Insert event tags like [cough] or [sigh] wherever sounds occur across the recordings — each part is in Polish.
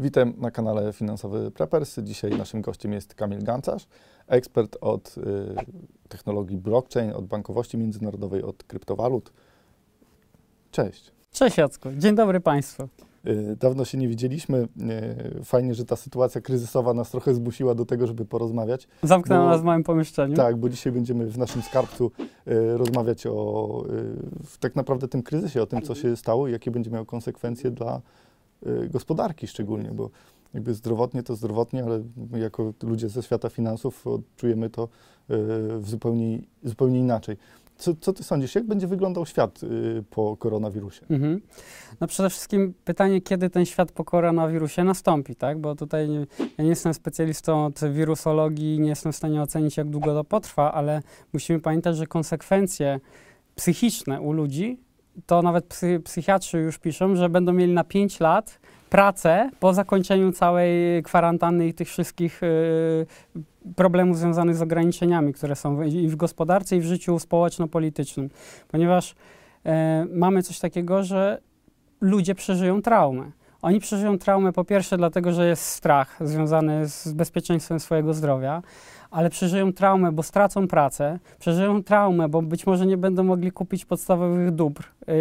Witam na kanale Finansowy Preppers. Dzisiaj naszym gościem jest Kamil Gancarz, ekspert od y, technologii blockchain, od bankowości międzynarodowej, od kryptowalut. Cześć. Cześć Jacku, dzień dobry Państwu. Y, dawno się nie widzieliśmy. Y, fajnie, że ta sytuacja kryzysowa nas trochę zmusiła do tego, żeby porozmawiać. Zamknęła nas w małym pomieszczeniu. Tak, bo dzisiaj będziemy w naszym skarbcu y, rozmawiać o tak naprawdę tym kryzysie, o tym, co się stało i jakie będzie miało konsekwencje dla gospodarki szczególnie, bo jakby zdrowotnie to zdrowotnie, ale jako ludzie ze świata finansów odczujemy to y, w zupełnie, zupełnie inaczej. Co, co ty sądzisz, jak będzie wyglądał świat y, po koronawirusie? Mhm. No przede wszystkim pytanie, kiedy ten świat po koronawirusie nastąpi, tak? Bo tutaj nie, ja nie jestem specjalistą od wirusologii, nie jestem w stanie ocenić, jak długo to potrwa, ale musimy pamiętać, że konsekwencje psychiczne u ludzi, to nawet psy, psychiatrzy już piszą, że będą mieli na 5 lat pracę po zakończeniu całej kwarantanny i tych wszystkich y, problemów związanych z ograniczeniami, które są i w gospodarce, i w życiu społeczno-politycznym. Ponieważ e, mamy coś takiego, że ludzie przeżyją traumę. Oni przeżyją traumę po pierwsze dlatego, że jest strach związany z bezpieczeństwem swojego zdrowia, ale przeżyją traumę, bo stracą pracę, przeżyją traumę, bo być może nie będą mogli kupić podstawowych dóbr, yy,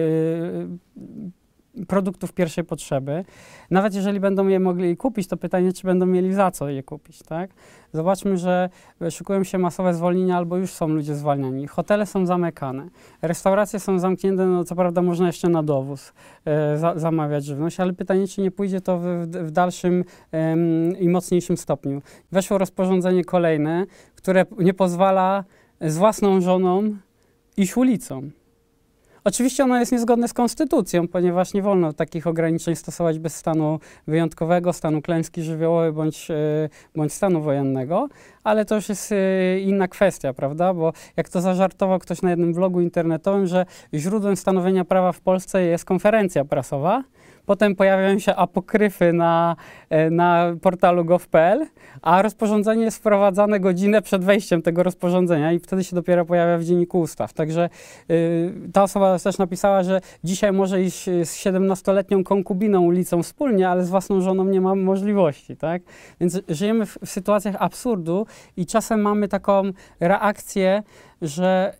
produktów pierwszej potrzeby. Nawet jeżeli będą je mogli kupić, to pytanie, czy będą mieli za co je kupić, tak? Zobaczmy, że szykują się masowe zwolnienia albo już są ludzie zwalniani. Hotele są zamykane, restauracje są zamknięte, no co prawda można jeszcze na dowóz e, za, zamawiać żywność, ale pytanie, czy nie pójdzie to w, w, dalszym em, i mocniejszym stopniu. Weszło rozporządzenie kolejne, które nie pozwala z własną żoną iść ulicą. Oczywiście ono jest niezgodne z konstytucją, ponieważ nie wolno takich ograniczeń stosować bez stanu wyjątkowego, stanu klęski żywiołowej bądź, e, bądź stanu wojennego, ale to już jest e, inna kwestia, prawda? Bo jak to zażartował ktoś na jednym blogu internetowym, że źródłem stanowienia prawa w Polsce jest konferencja prasowa, potem pojawiają się apokryfy na, e, na portalu gov.pl, a rozporządzenie jest wprowadzane godzinę przed wejściem tego rozporządzenia i wtedy się dopiero pojawia w dzienniku ustaw. Także y, ta osoba też napisała, że dzisiaj może iść z 17-letnią konkubiną ulicą wspólnie, ale z własną żoną nie ma możliwości, tak? Więc żyjemy w, w sytuacjach absurdu i czasem mamy taką reakcję, że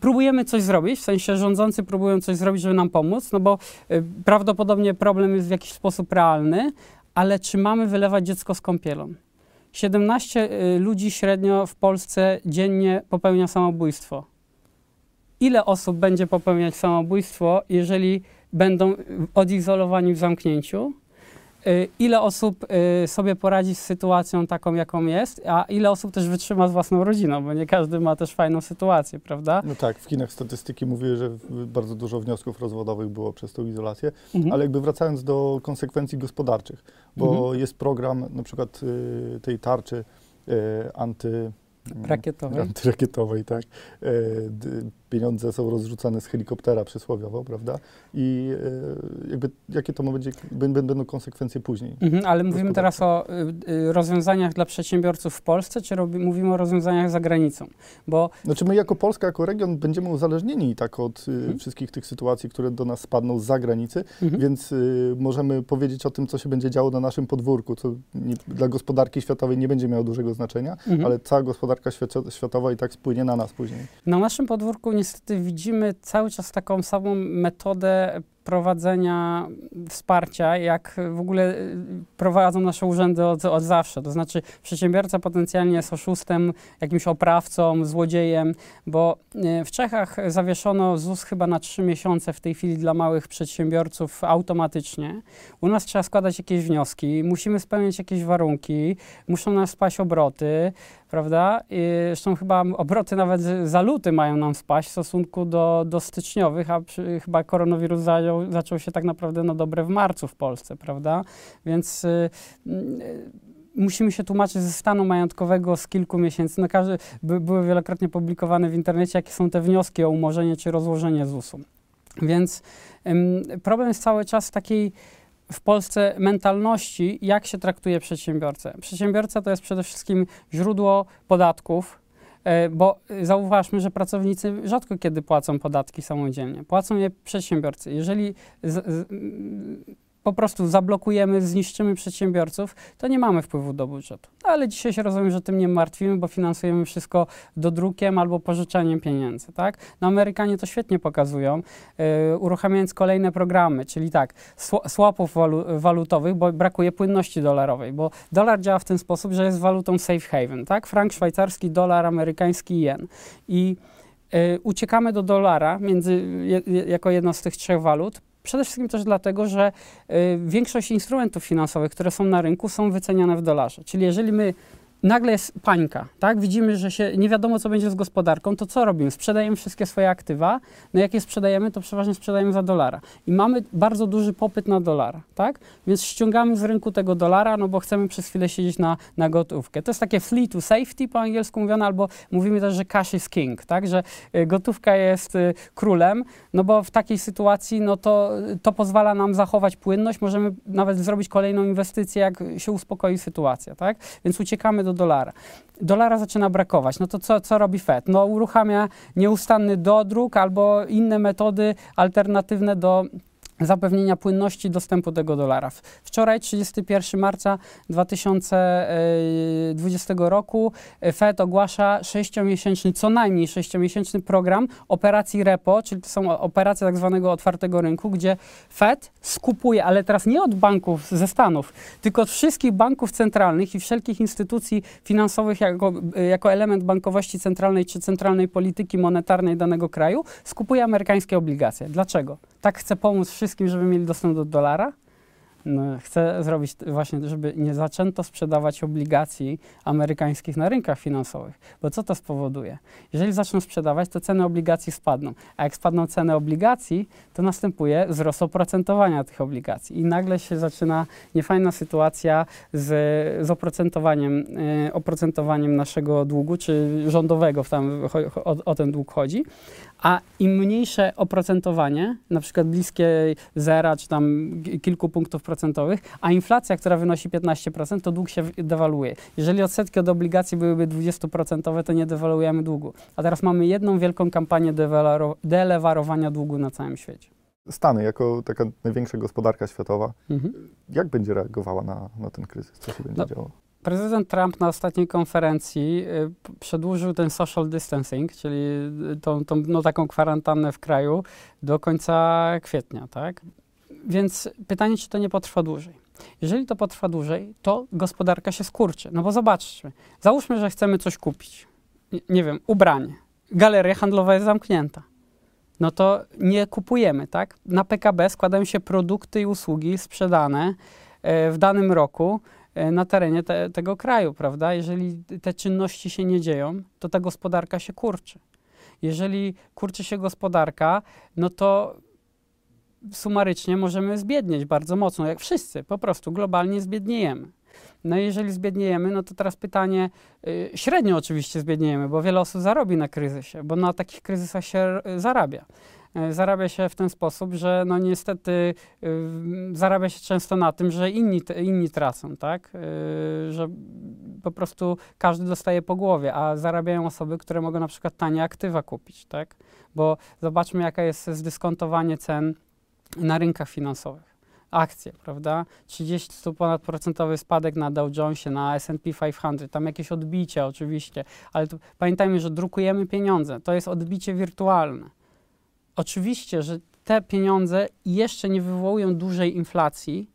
próbujemy coś zrobić, w sensie rządzący próbują coś zrobić, żeby nam pomóc, no bo y, prawdopodobnie problem jest w jakiś sposób realny, ale czy mamy wylewać dziecko z kąpielą? 17 y, ludzi średnio w Polsce dziennie popełnia samobójstwo. Ile osób będzie popełniać samobójstwo, jeżeli będą odizolowani w zamknięciu? Y, Ile osób y, sobie poradzi z sytuacją taką, jaką jest, a ile osób też wytrzyma z własną rodziną, bo nie każdy ma też fajną sytuację, prawda? No tak, w Chinach statystyki mówiły, że bardzo dużo wniosków rozwodowych było przez tą izolację, Mhm. ale jakby wracając do konsekwencji gospodarczych, bo Mhm. jest program na przykład y, tej tarczy anty... Rakietowej. Antyrakietowej, tak. Pieniądze są rozrzucane z helikoptera przysłowiowo, prawda? I e, jakby jakie to ma bę- będą konsekwencje później? Mhm, ale mówimy teraz o y, y, rozwiązaniach dla przedsiębiorców w Polsce, czy robi, mówimy o rozwiązaniach za granicą? Bo Znaczy my jako Polska, jako region będziemy uzależnieni i tak od y, Mhm. wszystkich tych sytuacji, które do nas spadną z zagranicy, mhm. więc y, możemy powiedzieć o tym, co się będzie działo na naszym podwórku, co nie, dla gospodarki światowej nie będzie miało dużego znaczenia, Mhm. ale cała gospodarka świato, światowa i tak spłynie na nas później. Na naszym podwórku niestety widzimy cały czas taką samą metodę prowadzenia wsparcia, jak w ogóle y, prowadzą nasze urzędy od, od zawsze. To znaczy przedsiębiorca potencjalnie jest oszustem, jakimś oprawcą, złodziejem, bo y, w Czechach zawieszono ZUS chyba na trzy miesiące w tej chwili dla małych przedsiębiorców automatycznie. U nas trzeba składać jakieś wnioski, musimy spełniać jakieś warunki, muszą nas spaść obroty, prawda? I zresztą chyba obroty nawet za luty mają nam spaść w stosunku do, do styczniowych, a przy, chyba koronawirus zajął, zaczął się tak naprawdę na dobre w marcu w Polsce, prawda? Więc y, y, musimy się tłumaczyć ze stanu majątkowego z kilku miesięcy. No każdy, by, były wielokrotnie publikowane w internecie, jakie są te wnioski o umorzenie czy rozłożenie ZUS-u. Więc ym, problem jest cały czas takiej w Polsce mentalności, jak się traktuje przedsiębiorcę. Przedsiębiorca to jest przede wszystkim źródło podatków, bo e, zauważmy, że pracownicy rzadko kiedy płacą podatki samodzielnie. Płacą je przedsiębiorcy. Jeżeli z, z, po prostu zablokujemy, zniszczymy przedsiębiorców, to nie mamy wpływu do budżetu. No, ale dzisiaj się rozumiem, że tym nie martwimy, bo finansujemy wszystko dodrukiem albo pożyczaniem pieniędzy, tak? No Amerykanie to świetnie pokazują, yy, uruchamiając kolejne programy, czyli tak, swapów walu walutowych, bo brakuje płynności dolarowej, bo dolar działa w ten sposób, że jest walutą safe haven, tak? Frank szwajcarski, dolar amerykański, jen. I yy, uciekamy do dolara między, jako jedno z tych trzech walut, Przede wszystkim też dlatego, że y, większość instrumentów finansowych, które są na rynku, są wyceniane w dolarze. Czyli jeżeli my nagle jest pańka, tak? Widzimy, że się nie wiadomo, co będzie z gospodarką, to co robimy? Sprzedajemy wszystkie swoje aktywa, no jak je sprzedajemy, to przeważnie sprzedajemy za dolara. I mamy bardzo duży popyt na dolara, tak? Więc ściągamy z rynku tego dolara, no bo chcemy przez chwilę siedzieć na, na gotówkę. To jest takie flee to safety po angielsku mówione, albo mówimy też, że cash is king, tak? Że y, gotówka jest y, królem, no bo w takiej sytuacji, no to, to pozwala nam zachować płynność, możemy nawet zrobić kolejną inwestycję, jak się uspokoi sytuacja, tak? Więc uciekamy do dolara. Dolara zaczyna brakować. No to co, co robi Fed? No uruchamia nieustanny dodruk albo inne metody alternatywne do zapewnienia płynności dostępu tego dolara. Wczoraj, 31 marca 2020 roku, Fed ogłasza sześciomiesięczny, co najmniej sześciomiesięczny program operacji repo, czyli to są operacje tak zwanego otwartego rynku, gdzie Fed skupuje, ale teraz nie od banków ze Stanów, tylko od wszystkich banków centralnych i wszelkich instytucji finansowych jako, jako element bankowości centralnej czy centralnej polityki monetarnej danego kraju, skupuje amerykańskie obligacje. Dlaczego? Tak chce pomóc wszystkim wszystkim, żeby mieli dostęp do dolara. No, chcę zrobić właśnie, żeby nie zaczęto sprzedawać obligacji amerykańskich na rynkach finansowych. Bo co to spowoduje? Jeżeli zaczną sprzedawać, to ceny obligacji spadną. A jak spadną ceny obligacji, to następuje wzrost oprocentowania tych obligacji. I nagle się zaczyna niefajna sytuacja z, z oprocentowaniem, y, oprocentowaniem naszego długu, czy rządowego, tam o, o ten dług chodzi. A im mniejsze oprocentowanie, na przykład bliskie zera, czy tam kilku punktów procentowych, a inflacja, która wynosi 15%, to dług się dewaluuje. Jeżeli odsetki od obligacji byłyby 20%, to nie dewaluujemy długu. A teraz mamy jedną wielką kampanię delewarowania długu na całym świecie. Stany, jako taka największa gospodarka światowa, mhm. jak będzie reagowała na, na ten kryzys? Co się będzie no, działo? Prezydent Trump na ostatniej konferencji y, przedłużył ten social distancing, czyli tą, tą no, taką kwarantannę w kraju do końca kwietnia, tak? Więc pytanie, czy to nie potrwa dłużej. Jeżeli to potrwa dłużej, to gospodarka się skurczy. No bo zobaczmy, załóżmy, że chcemy coś kupić. Nie, nie wiem, ubranie. Galeria handlowa jest zamknięta. No to nie kupujemy, tak? Na PKB składają się produkty i usługi sprzedane e, w danym roku na terenie te, tego kraju, prawda? Jeżeli te czynności się nie dzieją, to ta gospodarka się kurczy. Jeżeli kurczy się gospodarka, no to sumarycznie możemy zbiednieć bardzo mocno, jak wszyscy, po prostu globalnie zbiedniejemy. No i jeżeli zbiedniejemy, no to teraz pytanie, yy, średnio oczywiście zbiedniejemy, bo wiele osób zarobi na kryzysie, bo na takich kryzysach się zarabia. E, zarabia się w ten sposób, że no niestety y, zarabia się często na tym, że inni, inni tracą, tak? Y, że po prostu każdy dostaje po głowie, a zarabiają osoby, które mogą na przykład tanie aktywa kupić, tak? Bo zobaczmy, jaka jest zdyskontowanie cen na rynkach finansowych akcje, prawda? 30 stóp ponad procentowy spadek na Dow Jonesie, na S&P 500, tam jakieś odbicie oczywiście, ale to, pamiętajmy, że drukujemy pieniądze, to jest odbicie wirtualne. Oczywiście, że te pieniądze jeszcze nie wywołują dużej inflacji.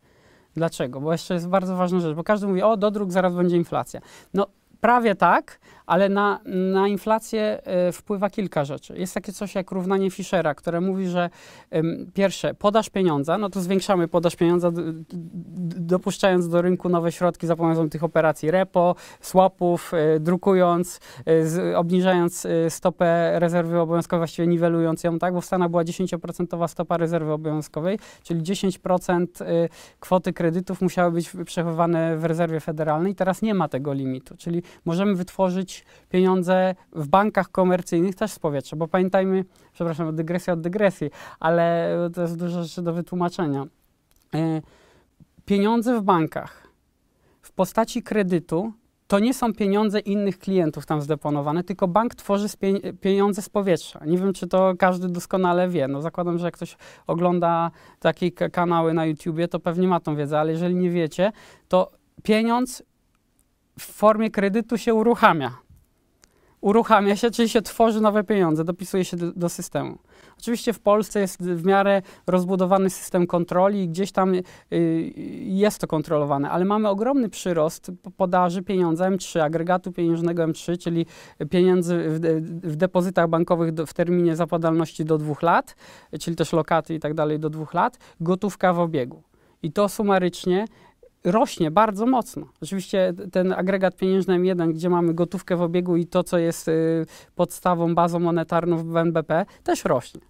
Dlaczego? Bo jeszcze jest bardzo ważna rzecz, bo każdy mówi, o, dodruk, zaraz będzie inflacja. No, prawie tak, ale na, na inflację y, wpływa kilka rzeczy. Jest takie coś jak równanie Fischera, które mówi, że y, pierwsze, podaż pieniądza, no to zwiększamy podaż pieniądza, dopuszczając do rynku nowe środki za pomocą tych operacji repo, swapów, y, drukując, z, obniżając stopę rezerwy obowiązkowej, właściwie niwelując ją, tak, bo w Stanach była 10% stopa rezerwy obowiązkowej, czyli 10% kwoty kredytów musiały być przechowywane w rezerwie federalnej, teraz nie ma tego limitu, czyli możemy wytworzyć pieniądze w bankach komercyjnych też z powietrza, bo pamiętajmy, przepraszam, dygresja od dygresji, ale to jest dużo rzeczy do wytłumaczenia. E, pieniądze w bankach w postaci kredytu to nie są pieniądze innych klientów tam zdeponowane, tylko bank tworzy pieniądze z powietrza. Nie wiem, czy to każdy doskonale wie. No zakładam, że jak ktoś ogląda takie kanały na YouTubie, to pewnie ma tą wiedzę, ale jeżeli nie wiecie, to pieniądz w formie kredytu się uruchamia. Uruchamia się, czyli się tworzy nowe pieniądze, dopisuje się do, do systemu. Oczywiście w Polsce jest w miarę rozbudowany system kontroli i gdzieś tam y, jest to kontrolowane, ale mamy ogromny przyrost podaży pieniądza M3, agregatu pieniężnego M3, czyli pieniędzy w, w depozytach bankowych do, w terminie zapadalności do dwóch lat, czyli też lokaty i tak dalej do dwóch lat, gotówka w obiegu. I to sumarycznie rośnie bardzo mocno. Oczywiście ten agregat pieniężny M1, gdzie mamy gotówkę w obiegu i to, co jest y, podstawą, bazą monetarną w NBP, też rośnie.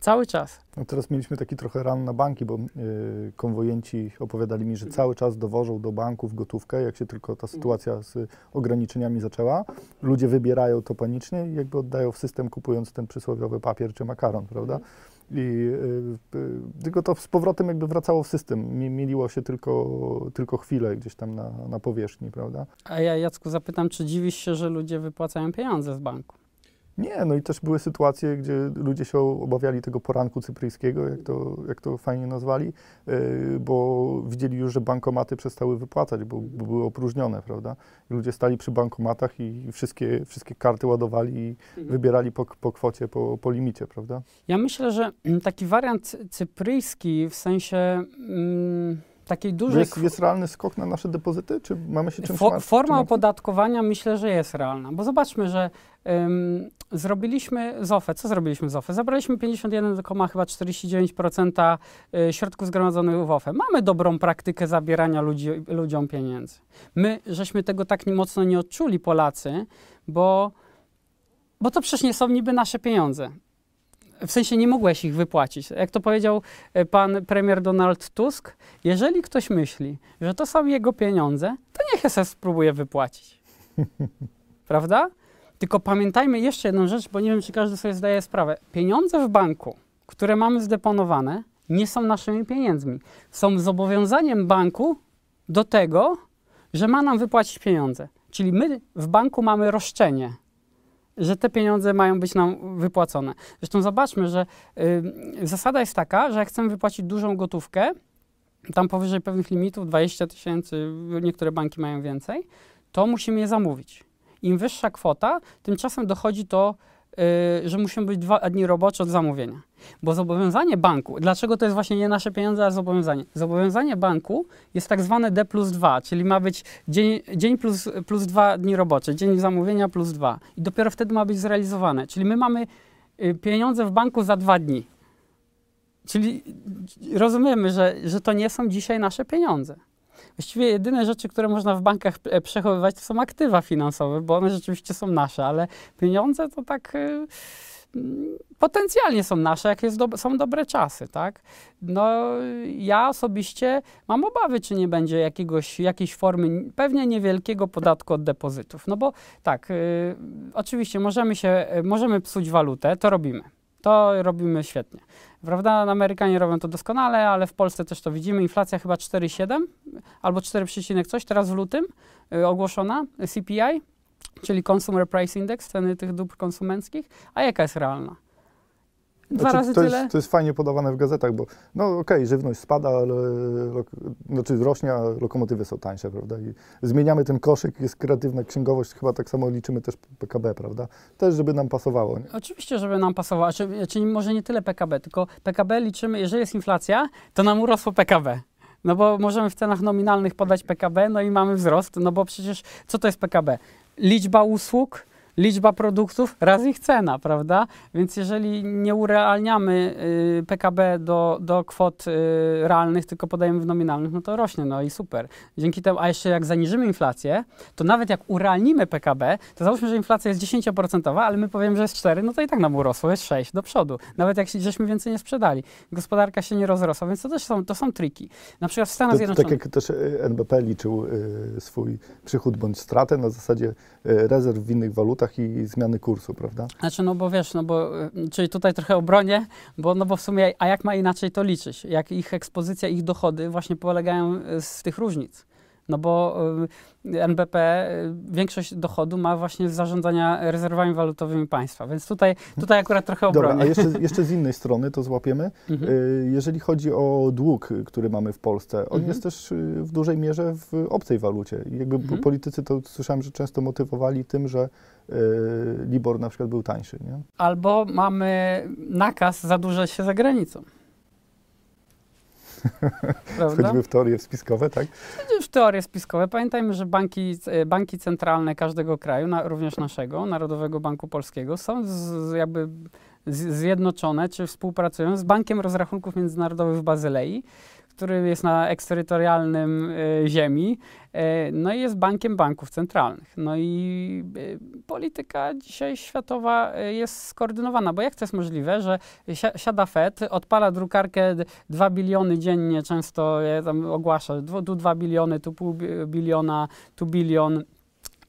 Cały czas. No teraz mieliśmy taki trochę ran na banki, bo y, konwojenci opowiadali mi, że cały czas dowożą do banków gotówkę, jak się tylko ta sytuacja z ograniczeniami zaczęła. Ludzie wybierają to panicznie i jakby oddają w system, kupując ten przysłowiowy papier czy makaron, prawda? I y, y, tylko to z powrotem jakby wracało w system. Mieliło się tylko, tylko chwilę gdzieś tam na, na powierzchni, prawda? A ja Jacku zapytam, czy dziwisz się, że ludzie wypłacają pieniądze z banku? Nie, no i też były sytuacje, gdzie ludzie się obawiali tego poranku cypryjskiego, jak to, jak to fajnie nazwali, yy, bo widzieli już, że bankomaty przestały wypłacać, bo, bo, były opróżnione, prawda? I ludzie stali przy bankomatach i wszystkie, wszystkie karty ładowali i mhm. wybierali po, po kwocie, po, po limicie, prawda? Ja myślę, że taki wariant cypryjski w sensie... Mm, takiej dużej... Jest, jest realny skok na nasze depozyty, czy mamy się czymś Fo Forma opodatkowania myślę, że jest realna, bo zobaczmy, że um, zrobiliśmy z OFE, co zrobiliśmy z OFE? Zabraliśmy 51,49% y, środków zgromadzonych w OFE. Mamy dobrą praktykę zabierania ludzi, ludziom pieniędzy. My, żeśmy tego tak mocno nie odczuli, Polacy, bo, bo to przecież nie są niby nasze pieniądze w sensie nie mogłeś ich wypłacić. Jak to powiedział e, pan premier Donald Tusk, jeżeli ktoś myśli, że to są jego pieniądze, to niech sobie spróbuje wypłacić. [laughs] Prawda? Tylko pamiętajmy jeszcze jedną rzecz, bo nie wiem, czy każdy sobie zdaje sprawę. Pieniądze w banku, które mamy zdeponowane, nie są naszymi pieniędzmi. Są zobowiązaniem banku do tego, że ma nam wypłacić pieniądze. Czyli my w banku mamy roszczenie że te pieniądze mają być nam wypłacone. Zresztą zobaczmy, że y, zasada jest taka, że jak chcemy wypłacić dużą gotówkę, tam powyżej pewnych limitów, 20 tysięcy, niektóre banki mają więcej, to musimy je zamówić. Im wyższa kwota, tymczasem dochodzi to Y, że musimy być dwa dni robocze od zamówienia. Bo zobowiązanie banku, dlaczego to jest właśnie nie nasze pieniądze, a zobowiązanie? Zobowiązanie banku jest tak zwane D plus 2, czyli ma być dzień, dzień plus, plus dwa dni robocze, dzień zamówienia plus dwa. I dopiero wtedy ma być zrealizowane. Czyli my mamy y, pieniądze w banku za dwa dni. Czyli rozumiemy, że, że to nie są dzisiaj nasze pieniądze. Właściwie jedyne rzeczy, które można w bankach e, przechowywać, to są aktywa finansowe, bo one rzeczywiście są nasze, ale pieniądze to tak y, potencjalnie są nasze, jak jest do, są dobre czasy, tak? No, ja osobiście mam obawy, czy nie będzie jakiegoś, jakiejś formy, pewnie niewielkiego podatku od depozytów. No bo tak, y, oczywiście możemy się, możemy psuć walutę, to robimy. To robimy świetnie. Prawda? Amerykanie robią to doskonale, ale w Polsce też to widzimy. Inflacja chyba 4,7 albo 4, coś teraz w lutym y, ogłoszona, CPI, czyli Consumer Price Index, ceny tych dóbr konsumenckich. A jaka jest realna? Dwa znaczy, razy to tyle? Jest, to jest fajnie podawane w gazetach, bo no okej, okay, żywność spada, ale znaczy rośnie, a lokomotywy są tańsze, prawda? I zmieniamy ten koszyk, jest kreatywna księgowość, chyba tak samo liczymy też PKB, prawda? Też, żeby nam pasowało. Nie? Oczywiście, żeby nam pasowało, czyli, czyli może nie tyle PKB, tylko PKB liczymy, jeżeli jest inflacja, to nam urosło PKB. No bo możemy w cenach nominalnych podać PKB, no i mamy wzrost, no bo przecież co to jest PKB? Liczba usług, liczba produktów raz ich cena, prawda? Więc jeżeli nie urealniamy y, PKB do, do kwot y, realnych, tylko podajemy w nominalnych, no to rośnie, no i super. Dzięki temu, a jeszcze jak zaniżymy inflację, to nawet jak urealnimy PKB, to załóżmy, że inflacja jest 10%, ale my powiemy, że jest 4, no to i tak nam urosło, jest 6 do przodu. Nawet jak żeśmy więcej nie sprzedali. Gospodarka się nie rozrosła, więc to też są, to są triki. Na przykład w Stanach to, Zjednoczonych... Tak jak też y, NBP liczył y, swój przychód bądź stratę na zasadzie y, rezerw w innych walutach, i zmiany kursu, prawda? Znaczy, no bo wiesz, no bo, y, czyli tutaj trochę obronię, bo, no bo w sumie, a jak ma inaczej to liczyć? Jak ich ekspozycja, ich dochody właśnie polegają z tych różnic. No bo y, NBP y, większość dochodu ma właśnie z zarządzania rezerwami walutowymi państwa, więc tutaj, tutaj akurat trochę obronię. Dobra, a jeszcze, jeszcze z innej strony to złapiemy. Mhm. Y, Jeżeli chodzi o dług, który mamy w Polsce, on Mhm. jest też w dużej mierze w obcej walucie. Jakby Mhm. politycy to słyszałem, że często motywowali tym, że Libor na przykład był tańszy, nie? Albo mamy nakaz zadłużać się za granicą. Prawda? Choćby w teorie spiskowe, tak? w teorie spiskowe. Pamiętajmy, że banki, e, banki centralne każdego kraju, na, również naszego, Narodowego Banku Polskiego, są z, z jakby zjednoczone czy współpracują z Bankiem Rozrachunków Międzynarodowych w Bazylei, który jest na eksterytorialnym e, ziemi, e, no i jest bankiem banków centralnych. No i e, polityka dzisiaj światowa jest skoordynowana, bo jak to jest możliwe, że si- siada Fed, odpala drukarkę d- 2 biliony dziennie, często je tam ogłasza, tu 2 biliony, tu pół bi- biliona, tu bilion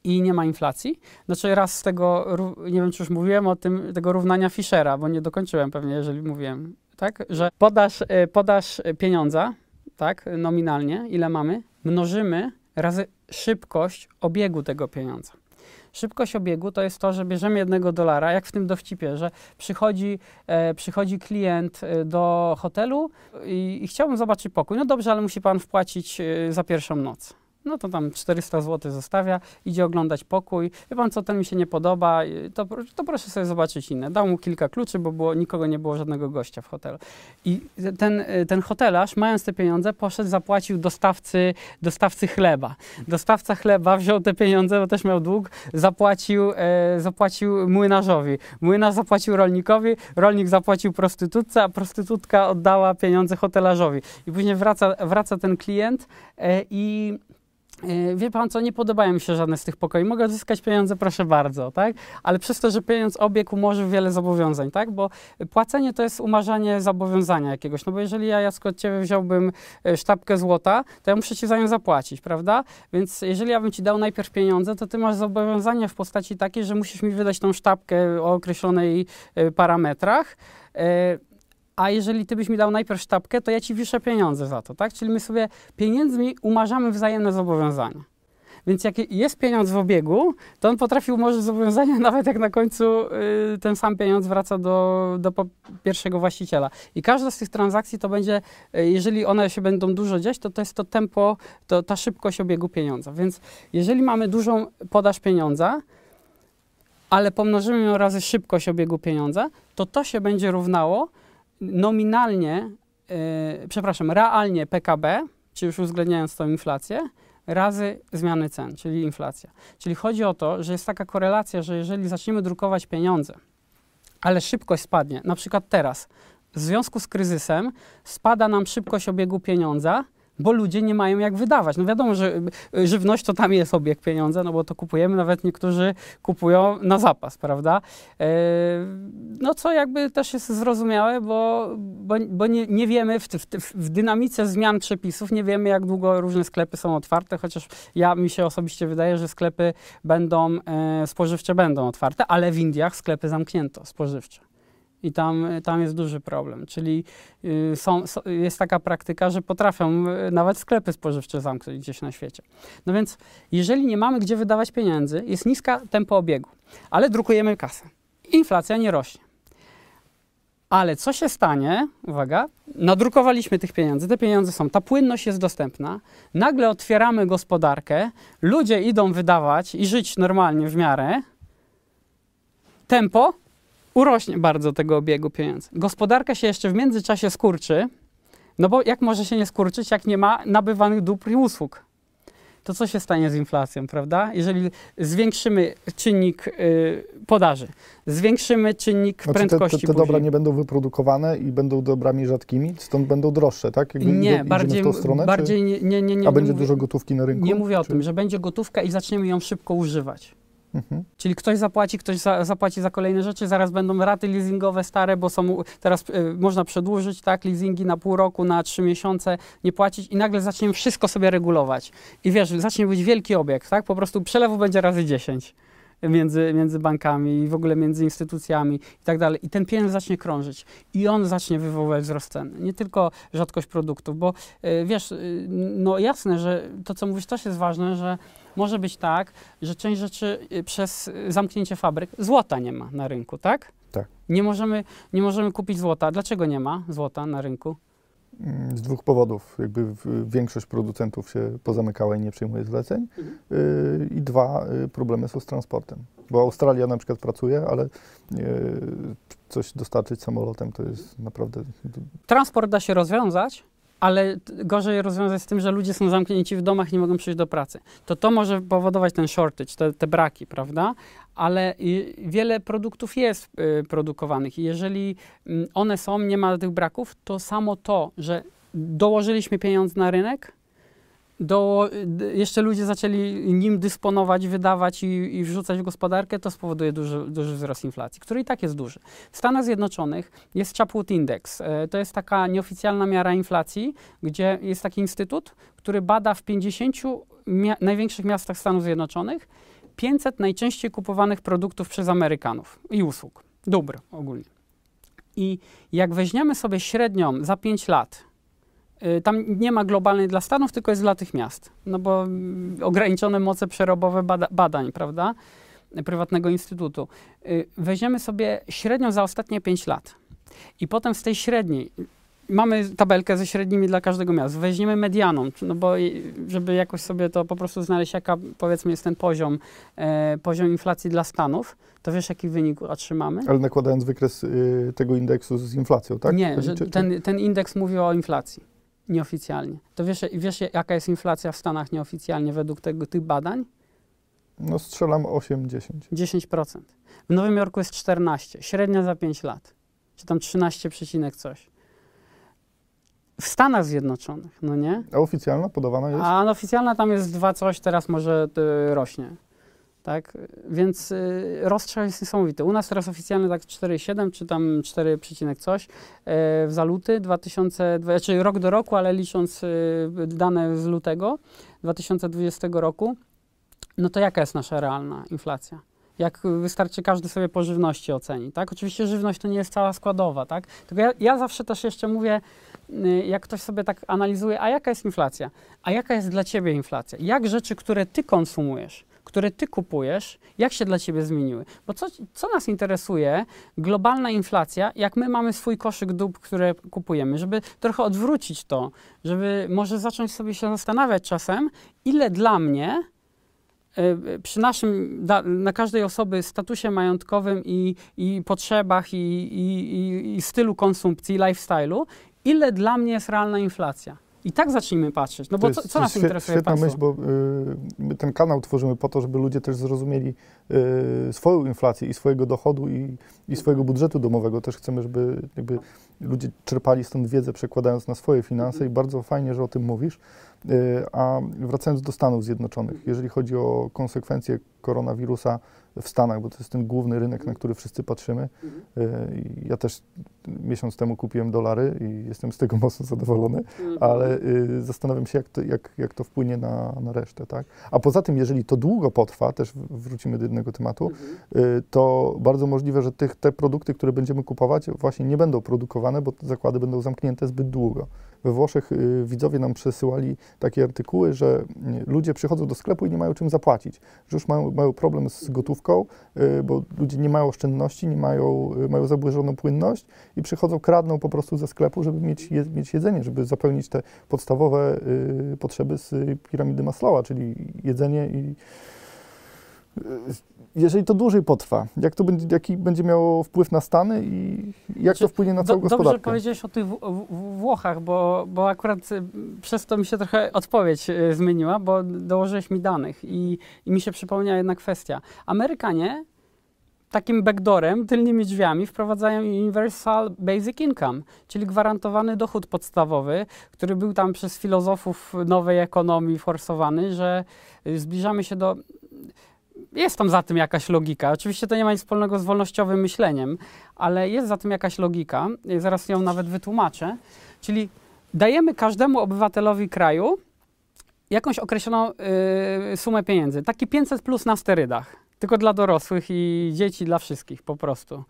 i nie ma inflacji. Znaczy raz z tego, nie wiem czy już mówiłem o tym, tego równania Fischera, bo nie dokończyłem pewnie, jeżeli mówiłem, tak, że podasz, e, podasz pieniądza, tak, nominalnie, ile mamy, mnożymy razy szybkość obiegu tego pieniądza. Szybkość obiegu to jest to, że bierzemy jednego dolara, jak w tym dowcipie, że przychodzi, e, przychodzi klient e, do hotelu i, i chciałbym zobaczyć pokój. No dobrze, ale musi pan wpłacić e, za pierwszą noc. No to tam 400 zł zostawia, idzie oglądać pokój. Wie pan co, ten mi się nie podoba, to, to proszę sobie zobaczyć inne. Dał mu kilka kluczy, bo było, nikogo nie było, żadnego gościa w hotelu. I ten, ten hotelarz, mając te pieniądze, poszedł, zapłacił dostawcy, dostawcy chleba. Dostawca chleba wziął te pieniądze, bo też miał dług, zapłacił, e, zapłacił młynarzowi. Młynarz zapłacił rolnikowi, rolnik zapłacił prostytutce, a prostytutka oddała pieniądze hotelarzowi. I później wraca, wraca ten klient e, i Wie pan co, nie podobają mi się żadne z tych pokoi. Mogę odzyskać pieniądze, proszę bardzo, tak? Ale przez to, że pieniądz obiegł umorzył wiele zobowiązań, tak? Bo płacenie to jest umarzanie zobowiązania jakiegoś. No bo jeżeli ja, Jasko, od ciebie wziąłbym e, sztabkę złota, to ja muszę ci za nią zapłacić, prawda? Więc jeżeli ja bym ci dał najpierw pieniądze, to ty masz zobowiązania w postaci takiej, że musisz mi wydać tą sztabkę o określonej e, parametrach. A jeżeli ty byś mi dał najpierw sztabkę, to ja ci wiszę pieniądze za to, tak? Czyli my sobie pieniędzmi umarzamy wzajemne zobowiązania. Więc jak jest pieniądz w obiegu, to on potrafi umorzyć zobowiązania, [laughs] nawet jak na końcu y, ten sam pieniądz wraca do, do pierwszego właściciela. I każda z tych transakcji to będzie, y, jeżeli one się będą dużo dziać, to to jest to tempo, to ta szybkość obiegu pieniądza. Więc jeżeli mamy dużą podaż pieniądza, ale pomnożymy ją razy szybkość obiegu pieniądza, to to się będzie równało nominalnie, y, przepraszam, realnie PKB, czy już uwzględniając tą inflację, razy zmiany cen, czyli inflacja. Czyli chodzi o to, że jest taka korelacja, że jeżeli zaczniemy drukować pieniądze, ale szybkość spadnie, na przykład teraz, w związku z kryzysem spada nam szybkość obiegu pieniądza, bo ludzie nie mają jak wydawać. No wiadomo, że y, żywność to tam jest obieg pieniądza, no bo to kupujemy, nawet niektórzy kupują na zapas, prawda? E, No co jakby też jest zrozumiałe, bo, bo, bo nie, nie wiemy w, w, w dynamice zmian przepisów, nie wiemy jak długo różne sklepy są otwarte, chociaż ja mi się osobiście wydaje, że sklepy będą, e, spożywcze będą otwarte, ale w Indiach sklepy zamknięto, spożywcze. I tam, tam jest duży problem, czyli y, są, jest taka praktyka, że potrafią y, nawet sklepy spożywcze zamknąć gdzieś na świecie. No więc jeżeli nie mamy gdzie wydawać pieniędzy, jest niska tempo obiegu, ale drukujemy kasę. Inflacja nie rośnie. Ale co się stanie? Uwaga, nadrukowaliśmy tych pieniędzy, te pieniądze są, ta płynność jest dostępna, nagle otwieramy gospodarkę, ludzie idą wydawać i żyć normalnie w miarę, tempo urośnie bardzo tego obiegu pieniędzy. Gospodarka się jeszcze w międzyczasie skurczy, no bo jak może się nie skurczyć, jak nie ma nabywanych dóbr i usług? To co się stanie z inflacją, prawda? Jeżeli zwiększymy czynnik y, podaży, zwiększymy czynnik Znaczy te, prędkości te, te dobra buzi. nie będą wyprodukowane i będą dobrami rzadkimi, stąd będą droższe, tak? Jakby Nie, bardziej, w tą stronę, bardziej nie, nie, nie, czy, nie. a będzie nie dużo mówię, gotówki na rynku? Nie mówię o czy, tym, że będzie gotówka i zaczniemy ją szybko używać. Mhm. Czyli ktoś zapłaci, ktoś za, zapłaci za kolejne rzeczy, zaraz będą raty leasingowe stare, bo są teraz y, można przedłużyć tak leasingi na pół roku, na trzy miesiące, nie płacić i nagle zaczniemy wszystko sobie regulować. I wiesz, zacznie być wielki obiekt, tak? Po prostu przelewu będzie razy 10. między, między bankami i w ogóle między instytucjami i tak dalej. I ten pieniądz zacznie krążyć i on zacznie wywoływać wzrost cen. Nie tylko rzadkość produktów, bo y, wiesz, y, no jasne, że to, co mówisz, też jest ważne, że może być tak, że część rzeczy y, przez zamknięcie fabryk złota nie ma na rynku, tak? Tak. Nie możemy, nie możemy kupić złota. Dlaczego nie ma złota na rynku? Mm, Z dwóch powodów. Jakby większość producentów się pozamykała i nie przyjmuje zleceń. Mhm. Y, I dwa, y, problemy są z transportem. Bo Australia na przykład pracuje, ale y, coś dostarczyć samolotem to jest naprawdę... Transport da się rozwiązać, ale gorzej rozwiązać z tym, że ludzie są zamknięci w domach nie mogą przyjść do pracy. To to może powodować ten shortage, te, te braki, prawda? Ale wiele produktów jest y, produkowanych i jeżeli mm, one są, nie ma tych braków, to samo to, że dołożyliśmy pieniądz na rynek, do, jeszcze ludzie zaczęli nim dysponować, wydawać i, i wrzucać w gospodarkę, to spowoduje duży, duży wzrost inflacji, który i tak jest duży. W Stanach Zjednoczonych jest Chapwood Index. E, To jest taka nieoficjalna miara inflacji, gdzie jest taki instytut, który bada w 50 mia- największych miastach Stanów Zjednoczonych 500 najczęściej kupowanych produktów przez Amerykanów i usług, dóbr ogólnie. I jak weźmiemy sobie średnią za 5 lat, tam nie ma globalnej dla Stanów, tylko jest dla tych miast, no bo mm, ograniczone moce przerobowe bada, badań, prawda, prywatnego instytutu. Y, Weźmiemy sobie średnią za ostatnie 5 lat i potem z tej średniej mamy tabelkę ze średnimi dla każdego miasta. Weźmiemy medianą, no bo żeby jakoś sobie to po prostu znaleźć, jaka powiedzmy jest ten poziom, e, poziom inflacji dla Stanów, to wiesz, jaki wynik otrzymamy? Ale nakładając wykres y, tego indeksu z inflacją, tak? Nie, ten, ten indeks mówi o inflacji nieoficjalnie. To wiesz, wiesz, jaka jest inflacja w Stanach nieoficjalnie według tego, tych badań? No strzelam 8-10. 10%. W Nowym Jorku jest 14, średnia za 5 lat. Czy tam 13, przecinek coś. W Stanach Zjednoczonych, no nie? A oficjalna podawana jest? A oficjalna tam jest 2 coś, teraz może y, rośnie. Tak? Więc y, rozstrzał jest niesamowity. U nas teraz oficjalny tak 4,7 czy tam 4, przecinek coś e, w za luty 2020, czyli rok do roku, ale licząc y, dane z lutego 2020 roku, no to jaka jest nasza realna inflacja? Jak wystarczy każdy sobie po żywności oceni, tak? Oczywiście żywność to nie jest cała składowa, tak? Tylko ja, ja zawsze też jeszcze mówię, y, jak ktoś sobie tak analizuje, a jaka jest inflacja? A jaka jest dla ciebie inflacja? Jak rzeczy, które ty konsumujesz, które ty kupujesz, jak się dla ciebie zmieniły? Bo co, co nas interesuje? Globalna inflacja, jak my mamy swój koszyk dóbr, które kupujemy, żeby trochę odwrócić to, żeby może zacząć sobie się zastanawiać czasem, ile dla mnie y, przy naszym, na każdej osoby statusie majątkowym i, i potrzebach i, i, i stylu konsumpcji, lifestyle'u, ile dla mnie jest realna inflacja. I tak zacznijmy patrzeć. No bo co, co nas jest świe- interesuje Świetna państwo? myśl, bo y, my ten kanał tworzymy po to, żeby ludzie też zrozumieli y, swoją inflację i swojego dochodu i, i swojego budżetu domowego. Też chcemy, żeby jakby ludzie czerpali stąd wiedzę, przekładając na swoje finanse i bardzo fajnie, że o tym mówisz. Y, a wracając do Stanów Zjednoczonych, jeżeli chodzi o konsekwencje koronawirusa w Stanach, bo to jest ten główny rynek, na który wszyscy patrzymy. Y, i ja też miesiąc temu kupiłem dolary i jestem z tego [laughs] mocno zadowolony ale y, zastanawiam się, jak to, jak, jak to wpłynie na, na resztę, tak? A poza tym, jeżeli to długo potrwa, też wrócimy do jednego tematu, y, to bardzo możliwe, że tych, te produkty, które będziemy kupować, właśnie nie będą produkowane, bo zakłady będą zamknięte zbyt długo. We Włoszech y, widzowie nam przesyłali takie artykuły, że y, ludzie przychodzą do sklepu i nie mają czym zapłacić, że już mają, mają problem z gotówką, y, bo ludzie nie mają oszczędności, nie mają, y, mają zaburzoną płynność i przychodzą, kradną po prostu ze sklepu, żeby mieć, je, mieć jedzenie, żeby zapełnić te podstawowe y, potrzeby z piramidy Maslowa, czyli jedzenie i jeżeli to dłużej potrwa, jak to będzie, jaki będzie miało wpływ na Stany i jak Znaczy, to wpłynie na całą Do, dobrze gospodarkę? powiedziałeś o tych w, w, Włochach, bo, bo akurat y, przez to mi się trochę odpowiedź y, zmieniła, bo dołożyłeś mi danych i, i mi się przypomniała jedna kwestia. Amerykanie takim backdoorem, tylnymi drzwiami wprowadzają Universal Basic Income, czyli gwarantowany dochód podstawowy, który był tam przez filozofów nowej ekonomii forsowany, że y, zbliżamy się do... Jest tam za tym jakaś logika. Oczywiście to nie ma nic wspólnego z wolnościowym myśleniem, ale jest za tym jakaś logika. Zaraz ją nawet wytłumaczę. Czyli dajemy każdemu obywatelowi kraju jakąś określoną y, sumę pieniędzy. Taki 500 plus na sterydach. tylko dla dorosłych i dzieci, dla wszystkich po prostu.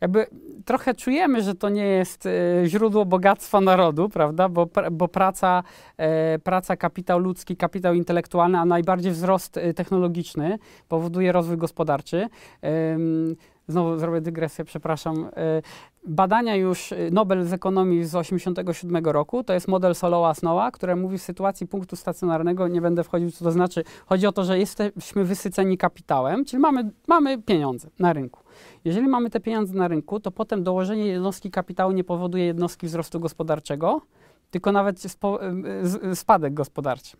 Jakby trochę czujemy, że to nie jest e, źródło bogactwa narodu, prawda? Bo, bo praca, e, praca, kapitał ludzki, kapitał intelektualny, a najbardziej wzrost e, technologiczny powoduje rozwój gospodarczy. Znowu zrobię dygresję, przepraszam. Badania już e, Nobel z ekonomii z 87 roku, to jest model Solowa-Snowa, który mówi w sytuacji punktu stacjonarnego, nie będę wchodził, co to znaczy. Chodzi o to, że jesteśmy wysyceni kapitałem, czyli mamy, mamy pieniądze na rynku. Jeżeli mamy te pieniądze na rynku, to potem dołożenie jednostki kapitału nie powoduje jednostki wzrostu gospodarczego, tylko nawet y, z- spadek gospodarczy.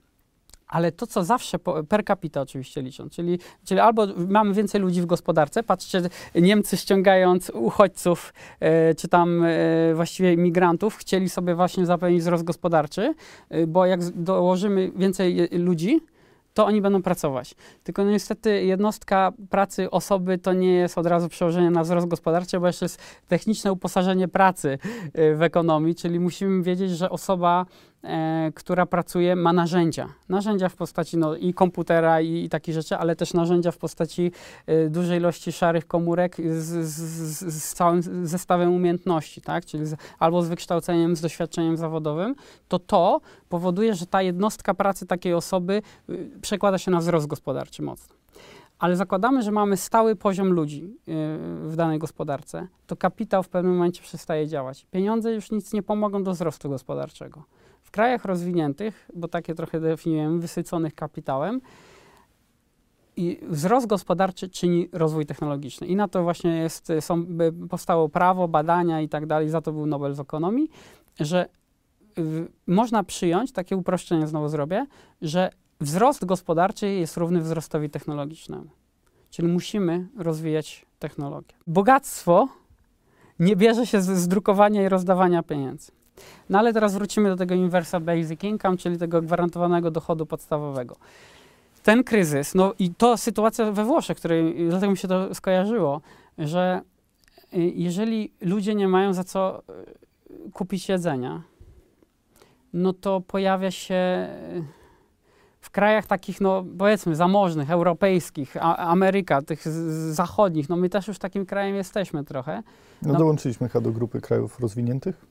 Ale to, co zawsze po, per capita oczywiście licząc, czyli, czyli albo mamy więcej ludzi w gospodarce, patrzcie, Niemcy ściągając uchodźców, e, czy tam e, właściwie migrantów, chcieli sobie właśnie zapewnić wzrost gospodarczy, e, bo jak dołożymy więcej e, ludzi, to oni będą pracować. Tylko no niestety jednostka pracy osoby to nie jest od razu przełożenie na wzrost gospodarczy, bo jeszcze jest techniczne uposażenie pracy y, w ekonomii, czyli musimy wiedzieć, że osoba, e, która pracuje, ma narzędzia. Narzędzia w postaci no, i komputera, i, i takich rzeczy, ale też narzędzia w postaci e, dużej ilości szarych komórek z, z, z, z całym zestawem umiejętności, tak? czyli z, albo z wykształceniem, z doświadczeniem zawodowym, to to powoduje, że ta jednostka pracy takiej osoby y, przekłada się na wzrost gospodarczy mocno. Ale zakładamy, że mamy stały poziom ludzi y, w danej gospodarce, to kapitał w pewnym momencie przestaje działać. Pieniądze już nic nie pomogą do wzrostu gospodarczego. W krajach rozwiniętych, bo takie trochę definiujemy, wysyconych kapitałem, i wzrost gospodarczy czyni rozwój technologiczny. I na to właśnie jest, są, powstało prawo, badania i tak dalej, za to był Nobel z ekonomii, że można przyjąć, takie uproszczenie znowu zrobię, że wzrost gospodarczy jest równy wzrostowi technologicznemu. Czyli musimy rozwijać technologię. Bogactwo nie bierze się z, z drukowania i rozdawania pieniędzy. No ale teraz wrócimy do tego Universal Basic Income, czyli tego gwarantowanego dochodu podstawowego. Ten kryzys, no i to sytuacja we Włoszech, której, dlatego mi się to skojarzyło, że y, jeżeli ludzie nie mają za co y, kupić jedzenia, no to pojawia się y, w krajach takich, no powiedzmy, zamożnych, europejskich, a, Ameryka, tych zachodnich, no my też już takim krajem jesteśmy trochę, No, No. dołączyliśmy chyba do grupy krajów rozwiniętych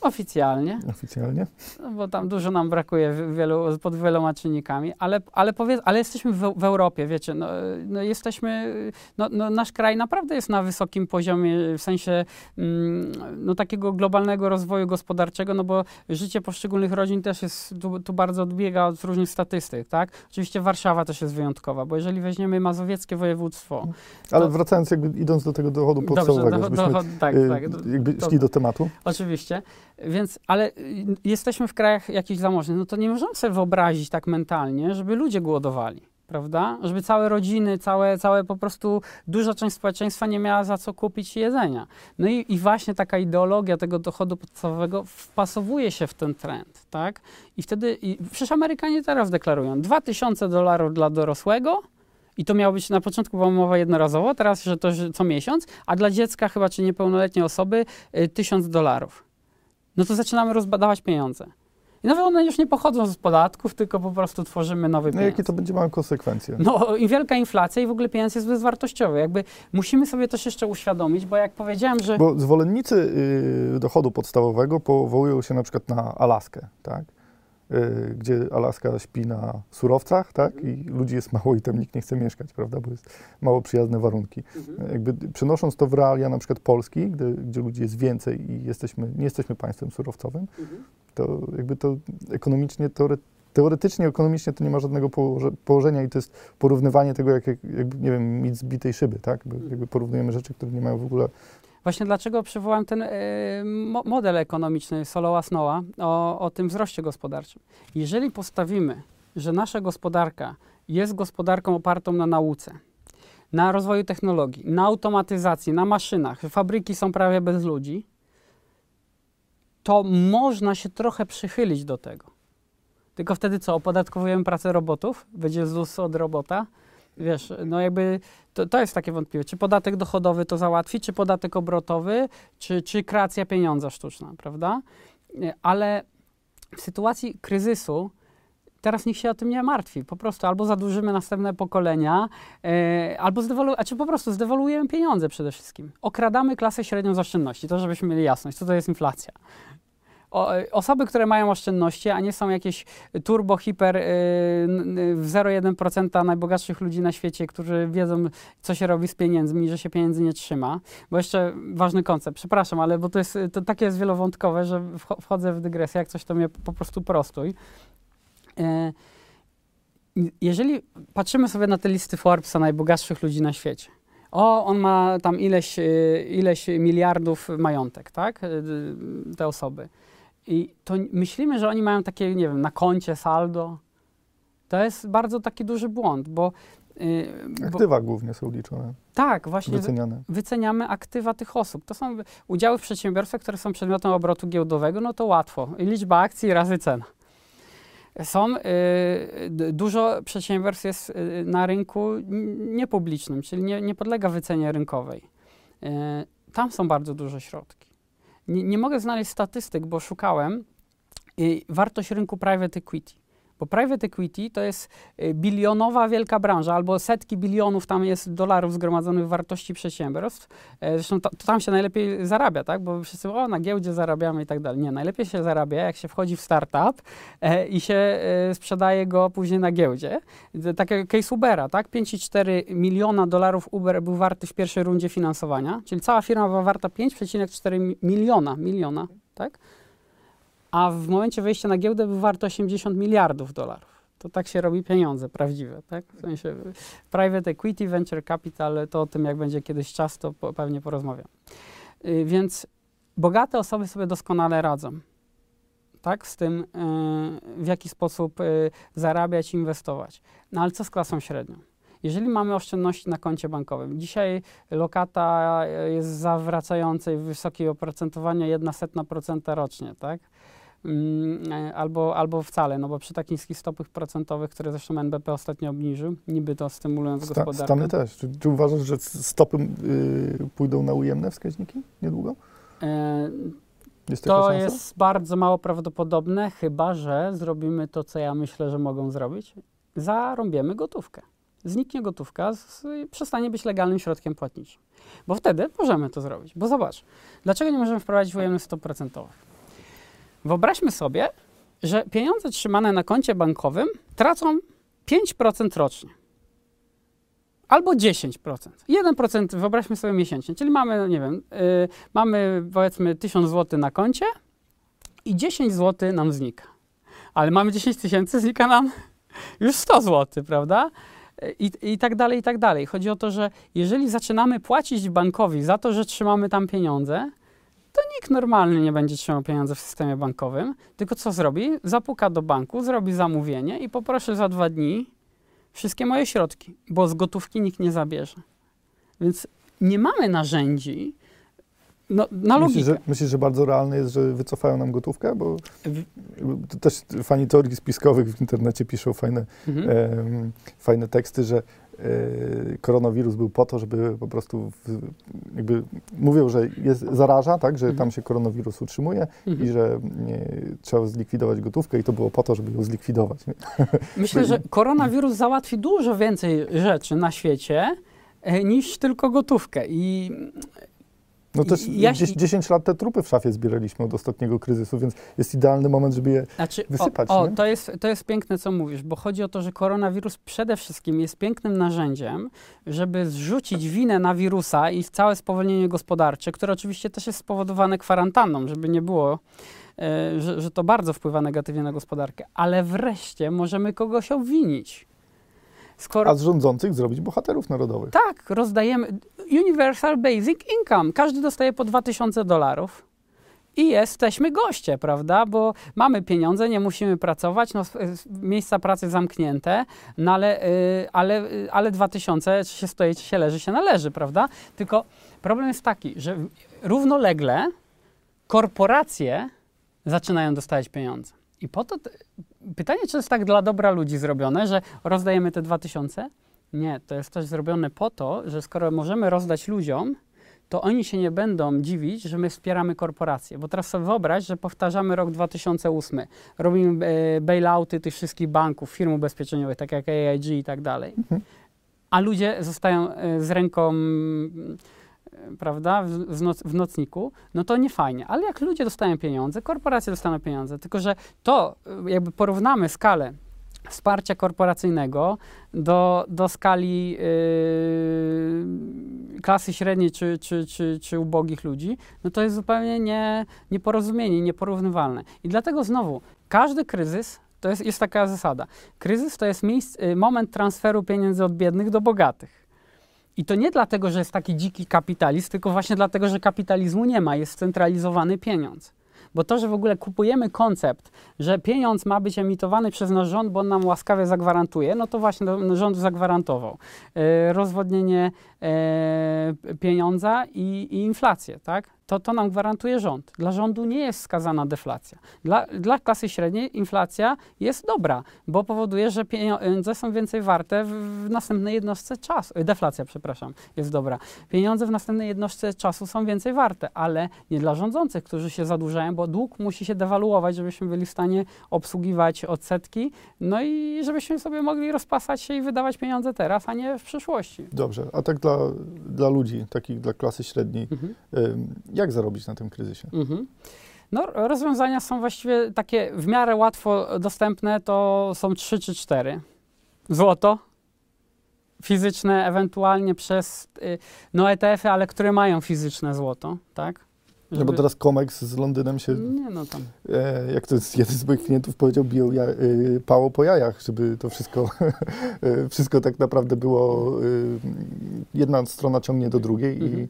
oficjalnie, oficjalnie. no bo tam dużo nam brakuje wielu, pod wieloma czynnikami, ale, ale, powiedz, ale jesteśmy w, w Europie, wiecie, no, no jesteśmy, no, no nasz kraj naprawdę jest na wysokim poziomie, w sensie mm, no, takiego globalnego rozwoju gospodarczego, no bo życie poszczególnych rodzin też jest, tu, tu bardzo odbiega od różnych statystyk, tak? Oczywiście Warszawa też jest wyjątkowa, bo jeżeli weźmiemy mazowieckie województwo, Ale To- wracając, jakby idąc do tego dochodu dobrze, podstawowego, do, żebyśmy do, tak, y, tak, do- jakby to- szli do tematu. Oczywiście, więc, ale y, jesteśmy w krajach jakichś zamożnych, no to nie możemy sobie wyobrazić tak mentalnie, żeby ludzie głodowali, prawda? Żeby całe rodziny, całe, całe po prostu duża część społeczeństwa nie miała za co kupić jedzenia. No i, i właśnie taka ideologia tego dochodu podstawowego wpasowuje się w ten trend, tak? I wtedy, i przecież Amerykanie teraz deklarują 2000 dolarów dla dorosłego, i to miało być na początku była mowa jednorazowo, teraz, że to że co miesiąc, a dla dziecka chyba czy niepełnoletniej osoby y, 1000 dolarów. No to zaczynamy rozbadawać pieniądze. I nawet one już nie pochodzą z podatków, tylko po prostu tworzymy nowy No pieniądz. jakie to będzie miało konsekwencje? No i wielka inflacja i w ogóle pieniądz jest bezwartościowy. Jakby musimy sobie też jeszcze uświadomić, bo jak powiedziałem, że... Bo zwolennicy y, dochodu podstawowego powołują się na przykład na Alaskę, tak? Y, gdzie Alaska śpi na surowcach, tak? I ludzi jest mało i tam nikt nie chce mieszkać, prawda? Bo jest mało przyjazne warunki. Mhm. Jakby przenosząc to w realia na przykład Polski, gdy, gdzie ludzi jest więcej i jesteśmy, nie jesteśmy państwem surowcowym, Mhm. to jakby to ekonomicznie, teore, teoretycznie, ekonomicznie to nie ma żadnego położe, położenia i to jest porównywanie tego, jak, jak jakby, nie wiem, zbitej szyby, tak? Bo jakby porównujemy rzeczy, które nie mają w ogóle Właśnie dlaczego przywołałem ten mo- model ekonomiczny Solowa Snowa o, o tym wzroście gospodarczym. Jeżeli postawimy, że nasza gospodarka jest gospodarką opartą na nauce, na rozwoju technologii, na automatyzacji, na maszynach, fabryki są prawie bez ludzi, to można się trochę przychylić do tego. Tylko wtedy co? Opodatkowujemy pracę robotów? Będzie ZUS od robota? Wiesz, no jakby to, to jest takie wątpliwe. Czy podatek dochodowy to załatwi, czy podatek obrotowy, czy, czy kreacja pieniądza sztuczna, prawda? Ale w sytuacji kryzysu teraz nikt się o tym nie martwi. Po prostu albo zadłużymy następne pokolenia, e, albo zdewolu- a czy po prostu zdewoluujemy pieniądze przede wszystkim. Okradamy klasę średnią z oszczędności, to żebyśmy mieli jasność, co to jest inflacja. O, e, osoby, które mają oszczędności, a nie są jakieś turbo, hiper, y, w 0,1% najbogatszych ludzi na świecie, którzy wiedzą, co się robi z pieniędzmi że się pieniędzy nie trzyma. Bo jeszcze ważny koncept, przepraszam, ale bo to jest to takie jest wielowątkowe, że wcho- wchodzę w dygresję, jak coś to mnie po prostu prostuj. E, jeżeli patrzymy sobie na te listy Forbesa najbogatszych ludzi na świecie, o, on ma tam ileś, y, ileś miliardów majątek, tak? Y, Te osoby. I to myślimy, że oni mają takie, nie wiem, na koncie saldo. To jest bardzo taki duży błąd, bo. y, bo Aktywa głównie są liczone, tak, właśnie wyceniane. wyceniamy aktywa tych osób. To są udziały w przedsiębiorstwach, które są przedmiotem obrotu giełdowego, no to łatwo. Liczba akcji razy cena. Są, y, dużo przedsiębiorstw jest y, na rynku niepublicznym, czyli nie, nie podlega wycenie rynkowej. Y, tam są bardzo duże środki. Nie, nie mogę znaleźć statystyk, bo szukałem wartość rynku private equity. Bo private equity to jest y, bilionowa wielka branża, albo setki bilionów tam jest dolarów zgromadzonych w wartości przedsiębiorstw. E, Zresztą to, to tam się najlepiej zarabia, tak? Bo wszyscy, o, na giełdzie zarabiamy i tak dalej. Nie, najlepiej się zarabia, jak się wchodzi w startup e, i się e, sprzedaje go później na giełdzie. Tak jak case Ubera, tak? 5,4 miliona dolarów Uber był warty w pierwszej rundzie finansowania, czyli cała firma była warta 5,4 mi- miliona, miliona, tak? A w momencie wejścia na giełdę był wart 80 miliardów dolarów. To tak się robi pieniądze prawdziwe, tak? W sensie private equity, venture capital, to o tym jak będzie kiedyś czas, to po, pewnie porozmawiam. Y, więc bogate osoby sobie doskonale radzą. Tak, z tym, y, w jaki sposób y, zarabiać, inwestować. No ale co z klasą średnią? Jeżeli mamy oszczędności na koncie bankowym, dzisiaj lokata y, jest zawracającej wysokiej oprocentowania 1,1% rocznie, tak? Mm, e, albo, albo wcale, no bo przy takich niskich stopach procentowych, które zresztą NBP ostatnio obniżył, niby to stymulując Sta, gospodarkę. Stany też. Czy, czy uważasz, że stopy y, pójdą na ujemne wskaźniki niedługo? E, Jest To jest bardzo mało prawdopodobne, chyba że zrobimy to, co ja myślę, że mogą zrobić. Zarąbiemy gotówkę. Zniknie gotówka, z, przestanie być legalnym środkiem płatniczym. Bo wtedy możemy to zrobić. Bo zobacz, dlaczego nie możemy wprowadzić ujemnych stóp procentowych? Wyobraźmy sobie, że pieniądze trzymane na koncie bankowym tracą 5% rocznie. Albo 10%. 1% wyobraźmy sobie miesięcznie. Czyli mamy, nie wiem, y, mamy powiedzmy 1000 zł na koncie i 10 zł nam znika. Ale mamy 10 tysięcy, znika nam już 100 zł, prawda? I, I tak dalej, i tak dalej. Chodzi o to, że jeżeli zaczynamy płacić bankowi za to, że trzymamy tam pieniądze, to nikt normalny nie będzie trzymał pieniądze w systemie bankowym, tylko co zrobi? Zapuka do banku, zrobi zamówienie i poproszę za dwa dni wszystkie moje środki, bo z gotówki nikt nie zabierze. Więc nie mamy narzędzi no, na logikę. Myślisz że, myślisz, że bardzo realne jest, że wycofają nam gotówkę? Bo też fani teorii spiskowych w internecie piszą fajne, Mhm. em, fajne teksty, że e, koronawirus był po to, żeby po prostu w, jakby mówią, że jest, zaraża, tak, że Mhm. tam się koronawirus utrzymuje Mhm. i że nie, trzeba zlikwidować gotówkę i to było po to, żeby ją zlikwidować. Nie? [laughs] Myślę, że koronawirus załatwi dużo więcej rzeczy na świecie e, niż tylko gotówkę. I No też ja- 10, 10 lat te trupy w szafie zbieraliśmy od ostatniego kryzysu, więc jest idealny moment, żeby je Znaczy, Wysypać, o, o to, jest, to jest piękne, co mówisz, bo chodzi o to, że koronawirus przede wszystkim jest pięknym narzędziem, żeby zrzucić winę na wirusa i całe spowolnienie gospodarcze, które oczywiście też jest spowodowane kwarantanną, żeby nie było, e, że, że to bardzo wpływa negatywnie na gospodarkę. Ale wreszcie możemy kogoś obwinić. Skoro a z rządzących zrobić bohaterów narodowych. tak, rozdajemy Universal Basic Income. Każdy dostaje po 2000 dolarów. I jesteśmy goście, prawda? Bo mamy pieniądze, nie musimy pracować, no, s- miejsca pracy zamknięte, no ale, y, ale, y, ale 2000, czy się stoi, czy się leży, się należy, prawda? Tylko problem jest taki, że równolegle korporacje zaczynają dostawać pieniądze. I po to, pytanie, czy to jest tak dla dobra ludzi zrobione, że rozdajemy te 2000? Nie, to jest też zrobione po to, że skoro możemy rozdać ludziom, to oni się nie będą dziwić, że my wspieramy korporacje. Bo teraz sobie wyobraź, że powtarzamy rok 2008. Robimy e, bailouty tych wszystkich banków, firm ubezpieczeniowych, tak jak AIG i tak dalej. Mhm. A ludzie zostają e, z ręką prawda, w, noc, w nocniku, no to nie fajnie. Ale jak ludzie dostają pieniądze, korporacje dostaną pieniądze, tylko że to e, jakby porównamy skalę wsparcia korporacyjnego do, do skali yy, klasy średniej czy, czy, czy, czy ubogich ludzi, no to jest zupełnie nie, nieporozumienie, nieporównywalne. I dlatego znowu, każdy kryzys to jest, jest taka zasada. Kryzys to jest miejsc, y, moment transferu pieniędzy od biednych do bogatych. I to nie dlatego, że jest taki dziki kapitalizm, tylko właśnie dlatego, że kapitalizmu nie ma, jest scentralizowany pieniądz. Bo to, że w ogóle kupujemy koncept, że pieniądz ma być emitowany przez nasz rząd, bo on nam łaskawie zagwarantuje, no to właśnie rząd zagwarantował. E, rozwodnienie pieniądza i, i inflację, tak? to, to nam gwarantuje rząd. Dla rządu nie jest skazana deflacja. Dla, dla klasy średniej inflacja jest dobra, bo powoduje, że pieniądze są więcej warte w, w następnej jednostce czasu. E, deflacja, przepraszam, jest dobra. Pieniądze w następnej jednostce czasu są więcej warte, ale nie dla rządzących, którzy się zadłużają, bo dług musi się dewaluować, żebyśmy byli w stanie obsługiwać odsetki, no i żebyśmy sobie mogli rozpasać się i wydawać pieniądze teraz, a nie w przyszłości. Dobrze, a tak dla, dla ludzi, takich dla klasy średniej, Mhm. jak zarobić na tym kryzysie? Mhm. No, rozwiązania są właściwie takie w miarę łatwo dostępne, to są trzy czy cztery. Złoto, fizyczne, ewentualnie przez y, no ETF-y, ale które mają fizyczne złoto, tak? No bo teraz Comex z Londynem się, Nie no tam. e, jak to jest, jeden z moich klientów powiedział, biją ja, y, pało po jajach, żeby to wszystko, y, [laughs] wszystko tak naprawdę było, y, jedna strona ciągnie do drugiej Mhm. i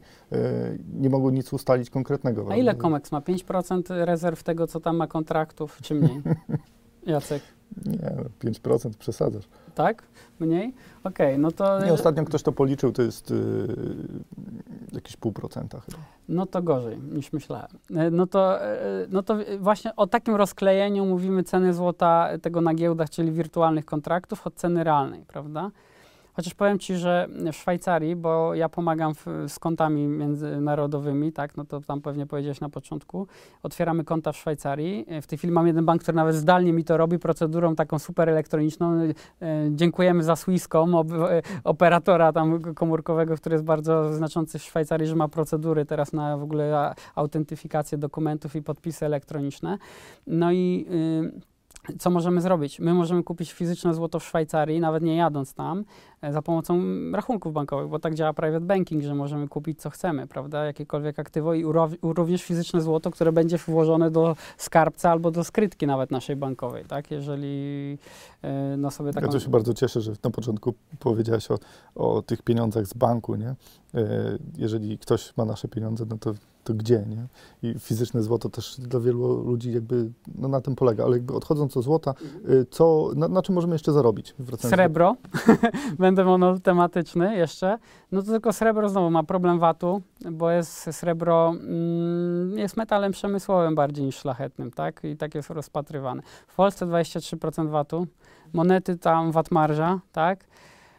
nie mogą nic ustalić konkretnego. A ile Comex ma? 5% rezerw tego, co tam ma kontraktów, czy mniej? [laughs] Jacek, Nie, no, 5% przesadzasz. tak? Mniej? Okej, no to... Nie, ostatnio ktoś to policzył, to jest y, jakieś pół procenta chyba. No to gorzej niż myślałem. E, No to, e, no to właśnie o takim rozklejeniu mówimy ceny złota tego na giełdach, czyli wirtualnych kontraktów od ceny realnej, prawda? Chociaż powiem Ci, że w Szwajcarii, bo ja pomagam w, z kontami międzynarodowymi, tak, no to tam pewnie powiedziałeś na początku, otwieramy konta w Szwajcarii. W tej chwili mam jeden bank, który nawet zdalnie mi to robi, procedurą taką super elektroniczną. E, dziękujemy za Swisscom, ob, e, operatora tam komórkowego, który jest bardzo znaczący w Szwajcarii, że ma procedury teraz na w ogóle autentyfikację dokumentów i podpisy elektroniczne. No i y, co możemy zrobić? My możemy kupić fizyczne złoto w Szwajcarii, nawet nie jadąc tam, za pomocą rachunków bankowych, bo tak działa private banking, że możemy kupić co chcemy, prawda? Jakiekolwiek aktywo i również fizyczne złoto, które będzie włożone do skarbca albo do skrytki nawet naszej bankowej, tak? Jeżeli e, no sobie taką... Ja to się bardzo cieszę, że na początku powiedziałaś o, o tych pieniądzach z banku, nie? E, Jeżeli ktoś ma nasze pieniądze, no to, to gdzie, nie? I fizyczne złoto też dla wielu ludzi jakby no, na tym polega, ale jakby odchodząc od złota, co, na, na czym możemy jeszcze zarobić? Wracając do- Srebro, [laughs] będę monotematyczny jeszcze, no to tylko srebro znowu ma problem VAT-u, bo jest srebro, mm, jest metalem przemysłowym bardziej niż szlachetnym, tak? I tak jest rozpatrywane. W Polsce 23% VAT-u, monety tam VAT marża, tak?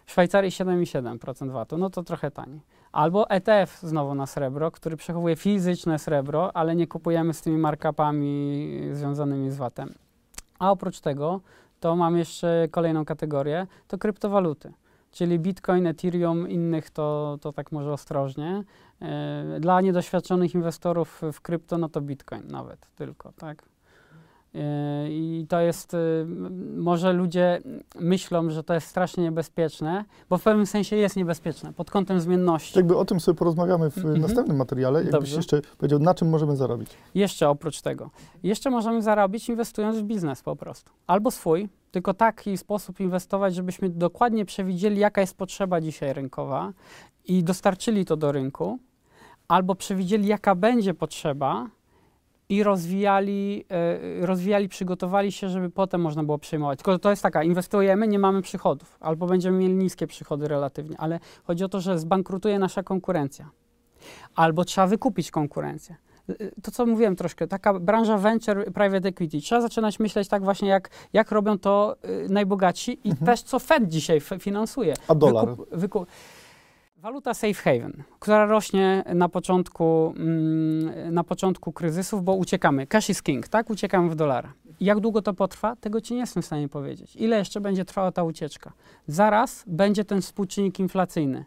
W Szwajcarii 7,7% VAT-u, no to trochę taniej. Albo ETF znowu na srebro, który przechowuje fizyczne srebro, ale nie kupujemy z tymi markupami związanymi z VAT-em. A oprócz tego to mam jeszcze kolejną kategorię, to kryptowaluty. Czyli Bitcoin, Ethereum, innych to, to tak może ostrożnie. E, Dla niedoświadczonych inwestorów w krypto, no to Bitcoin nawet tylko, tak? E, I to jest, m- może ludzie myślą, że to jest strasznie niebezpieczne, bo w pewnym sensie jest niebezpieczne pod kątem zmienności. Jakby o tym sobie porozmawiamy w Mhm. następnym materiale. Jakbyś Dobrze. jeszcze powiedział, na czym możemy zarobić? Jeszcze oprócz tego. Jeszcze możemy zarobić inwestując w biznes po prostu. Albo swój, tylko taki sposób inwestować, żebyśmy dokładnie przewidzieli, jaka jest potrzeba dzisiaj rynkowa i dostarczyli to do rynku, albo przewidzieli, jaka będzie potrzeba i rozwijali, e, rozwijali, przygotowali się, żeby potem można było przejmować. Tylko to jest taka, inwestujemy, nie mamy przychodów, albo będziemy mieli niskie przychody relatywnie, ale chodzi o to, że zbankrutuje nasza konkurencja. Albo trzeba wykupić konkurencję. Y, To, co mówiłem troszkę, taka branża venture, private equity. Trzeba zaczynać myśleć tak właśnie, jak, jak robią to y, najbogatsi i Mhm. też co Fed dzisiaj finansuje. A dolar? Wykup, wykup, Waluta safe haven, która rośnie na początku, mm, na początku kryzysów, bo uciekamy. Cash is king, tak? Uciekamy w dolara. Jak długo to potrwa? Tego ci nie jestem w stanie powiedzieć. Ile jeszcze będzie trwała ta ucieczka? Zaraz będzie ten współczynnik inflacyjny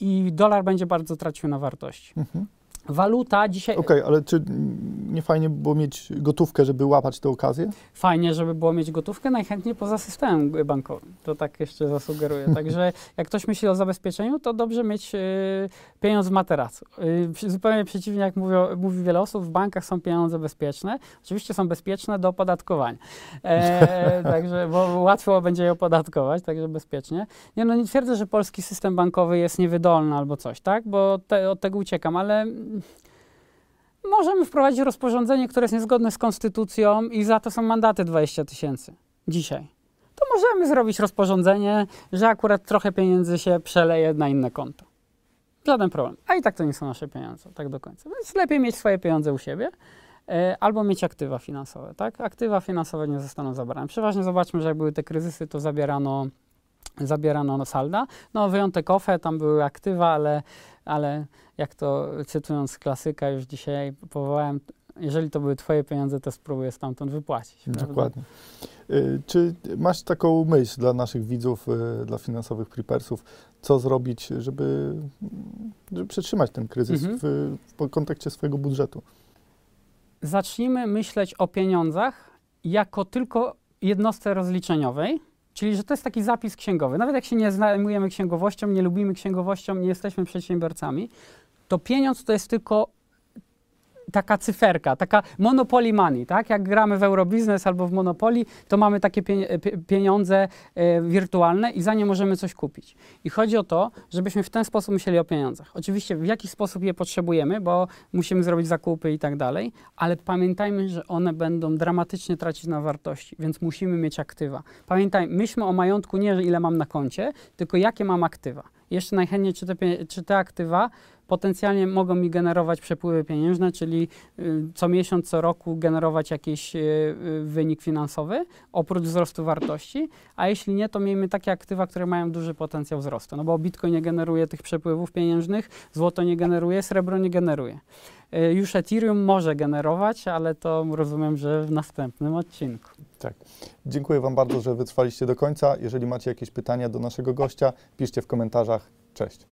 i dolar będzie bardzo tracił na wartości. Mhm. Waluta dzisiaj. Okej, ale czy nie fajnie było mieć gotówkę, żeby łapać tę okazję? Fajnie, żeby było mieć gotówkę, najchętniej poza systemem bankowym. To tak jeszcze zasugeruję. [laughs] Także jak ktoś myśli o zabezpieczeniu, to dobrze mieć y, pieniądz w materacu. Y, zupełnie przeciwnie, jak mówią, mówi wiele osób, w bankach są pieniądze bezpieczne. Oczywiście są bezpieczne do opodatkowania. E, [laughs] także, bo łatwo będzie je opodatkować, także bezpiecznie. Nie, no nie twierdzę, że polski system bankowy jest niewydolny albo coś, tak? Bo te, od tego uciekam, ale możemy wprowadzić rozporządzenie, które jest niezgodne z konstytucją i za to są mandaty 20 tysięcy dzisiaj. To możemy zrobić rozporządzenie, że akurat trochę pieniędzy się przeleje na inne konto. Żaden problem. A i tak to nie są nasze pieniądze, tak do końca. Więc lepiej mieć swoje pieniądze u siebie, e, albo mieć aktywa finansowe, tak? Aktywa finansowe nie zostaną zabrane. Przeważnie zobaczmy, że jak były te kryzysy, to zabierano, zabierano salda. No wyjątek OFE, tam były aktywa, ale, ale jak to cytując klasyka już dzisiaj powołałem, jeżeli to były twoje pieniądze, to spróbuję stamtąd wypłacić. prawda? Dokładnie. Y, Czy masz taką myśl dla naszych widzów, y, dla finansowych prepersów, co zrobić, żeby, żeby przetrzymać ten kryzys Mhm. w, w kontekście swojego budżetu? zacznijmy myśleć o pieniądzach jako tylko jednostce rozliczeniowej, czyli że to jest taki zapis księgowy. Nawet jak się nie zajmujemy księgowością, nie lubimy księgowością, nie jesteśmy przedsiębiorcami, to pieniądz to jest tylko taka cyferka, taka monopoly money, tak? Jak gramy w Eurobiznes albo w Monopoly, to mamy takie pie- pie- pieniądze e, wirtualne i za nie możemy coś kupić. I chodzi o to, żebyśmy w ten sposób myśleli o pieniądzach. Oczywiście w jaki sposób je potrzebujemy, bo musimy zrobić zakupy i tak dalej, ale pamiętajmy, że one będą dramatycznie tracić na wartości, więc musimy mieć aktywa. Pamiętaj, myślmy o majątku nie, ile mam na koncie, tylko jakie mam aktywa. Jeszcze najchętniej, czy te, czy te aktywa potencjalnie mogą mi generować przepływy pieniężne, czyli y, co miesiąc, co roku generować jakiś y, y, wynik finansowy, oprócz wzrostu wartości, a jeśli nie, to miejmy takie aktywa, które mają duży potencjał wzrostu, no bo Bitcoin nie generuje tych przepływów pieniężnych, złoto nie generuje, srebro nie generuje. Już Ethereum może generować, ale to rozumiem, że w następnym odcinku. Dziękuję Wam bardzo, że wytrwaliście do końca. Jeżeli macie jakieś pytania do naszego gościa, piszcie w komentarzach. Cześć.